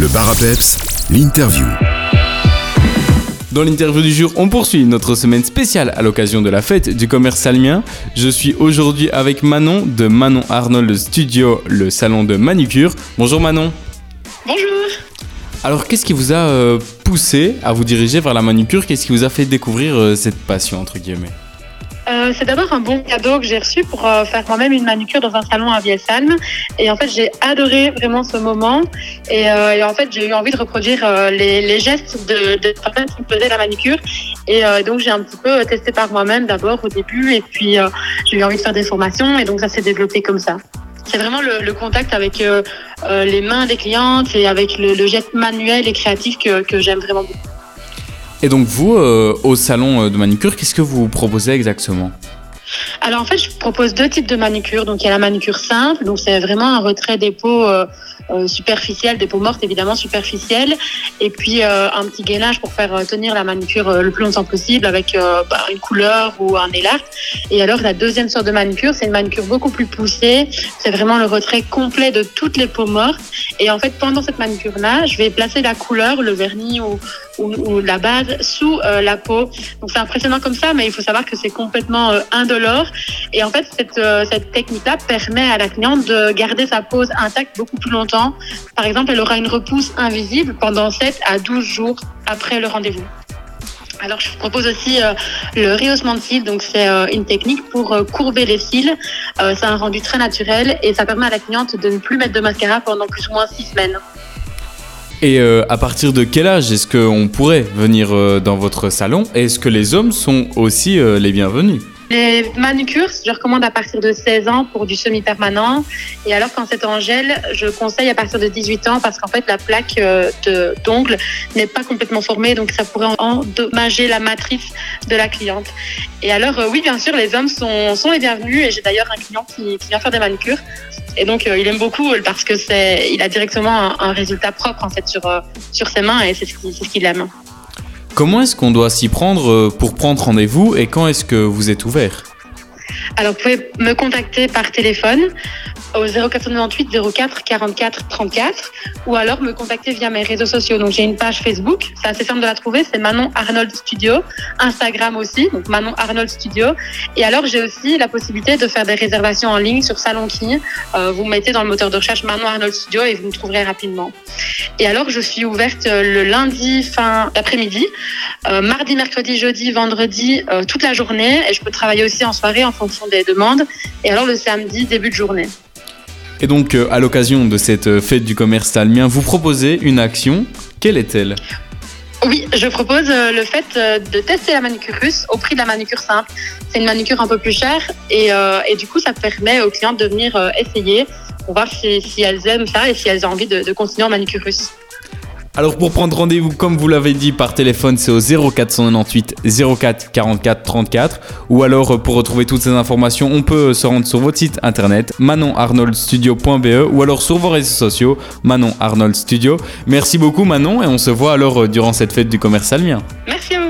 Le bar l'interview. Dans l'interview du jour, on poursuit notre semaine spéciale à l'occasion de la fête du commerce salmien. Je suis aujourd'hui avec Manon de Manon Arnold Studio, le salon de manucure. Bonjour Manon. Bonjour. Alors, qu'est-ce qui vous a euh, poussé à vous diriger vers la manucure Qu'est-ce qui vous a fait découvrir euh, cette passion, entre guillemets? Euh, c'est d'abord un bon cadeau que j'ai reçu pour euh, faire moi-même une manucure dans un salon à Vielsalm. Et en fait, j'ai adoré vraiment ce moment. Et, euh, en fait, j'ai eu envie de reproduire les, gestes de, de personnes qui faisaient la manucure. Et donc, j'ai un petit peu testé par moi-même d'abord au début. Et puis, j'ai eu envie de faire des formations. Et donc, ça s'est développé comme ça. C'est vraiment le, contact avec les mains des clientes et avec le, le geste manuel et créatif que, que j'aime vraiment beaucoup. Et donc, vous, euh, au salon euh, de manucure, qu'est-ce que vous proposez exactement? Alors en fait, je propose deux types de manucure. Donc il y a la manucure simple, donc c'est vraiment un retrait des peaux euh, superficielles, des peaux mortes évidemment superficielles, et puis un petit gainage pour faire tenir la manucure euh, le plus longtemps possible avec bah, une couleur ou un élastique. Et alors la deuxième sorte de manucure, c'est une manucure beaucoup plus poussée. C'est vraiment le retrait complet de toutes les peaux mortes. Et en fait, pendant cette manucure-là, je vais placer la couleur, le vernis ou, ou, la base sous euh, la peau. Donc c'est impressionnant comme ça, mais il faut savoir que c'est complètement euh, indolore. Et en fait, cette, euh, cette technique-là permet à la cliente de garder sa pose intacte beaucoup plus longtemps. Par exemple, elle aura une repousse invisible pendant 7 à 12 jours après le rendez-vous. Alors, je propose aussi le rehaussement de cils. Donc, c'est une technique pour courber les cils. C'est un rendu très naturel et ça permet à la cliente de ne plus mettre de mascara pendant plus ou moins 6 semaines. Et euh, à partir de quel âge est-ce qu'on pourrait venir euh, dans votre salon? Est-ce que les hommes sont aussi euh, les bienvenus? Les manucures, je recommande à partir de 16 ans pour du semi-permanent. Et alors, quand c'est en gel, je conseille à partir de 18 ans parce qu'en fait, la plaque euh, d'ongle n'est pas complètement formée, donc ça pourrait endommager la matrice de la cliente. Et alors, euh, oui, bien sûr, les hommes sont, sont les bienvenus. Et j'ai d'ailleurs un client qui, vient faire des manucures. Et donc, euh, il aime beaucoup parce que c'est, il a directement un, résultat propre en fait sur, sur ses mains et c'est ce qu'il aime. Comment est-ce qu'on doit s'y prendre euh, pour prendre rendez-vous et quand est-ce que vous êtes ouvert? Alors, vous pouvez me contacter par téléphone au 0498 04 44 34 ou alors me contacter via mes réseaux sociaux. Donc, j'ai une page Facebook, c'est assez simple de la trouver, c'est Manon Arnold Studio. Instagram aussi, donc Manon Arnold Studio. Et alors, j'ai aussi la possibilité de faire des réservations en ligne sur Salonki. Euh, vous mettez dans le moteur de recherche Manon Arnold Studio et vous me trouverez rapidement. Et alors, je suis ouverte euh, le lundi fin d'après-midi, euh, mardi, mercredi, jeudi, vendredi, euh, toute la journée. Et je peux travailler aussi en soirée en fonction des demandes. Et alors, le samedi, début de journée. Et donc, euh, à l'occasion de cette euh, fête du commerce salmien, vous proposez une action. Quelle est-elle? Oui, je propose euh, le fait de tester la manucure russe au prix de la manucure simple. C'est une manucure un peu plus chère et, du coup, ça permet aux clientes de venir essayer pour voir si, elles aiment ça et si elles ont envie de, de continuer en manucure russe. Alors pour prendre rendez-vous, comme vous l'avez dit par téléphone, c'est au 0498 04 44 34. Ou alors euh, pour retrouver toutes ces informations, on peut se rendre sur votre site internet manonarnoldstudio.be ou alors sur vos réseaux sociaux Manon Arnold Studio. Merci beaucoup Manon et on se voit alors euh, durant cette fête du commerce salmien. Merci à vous.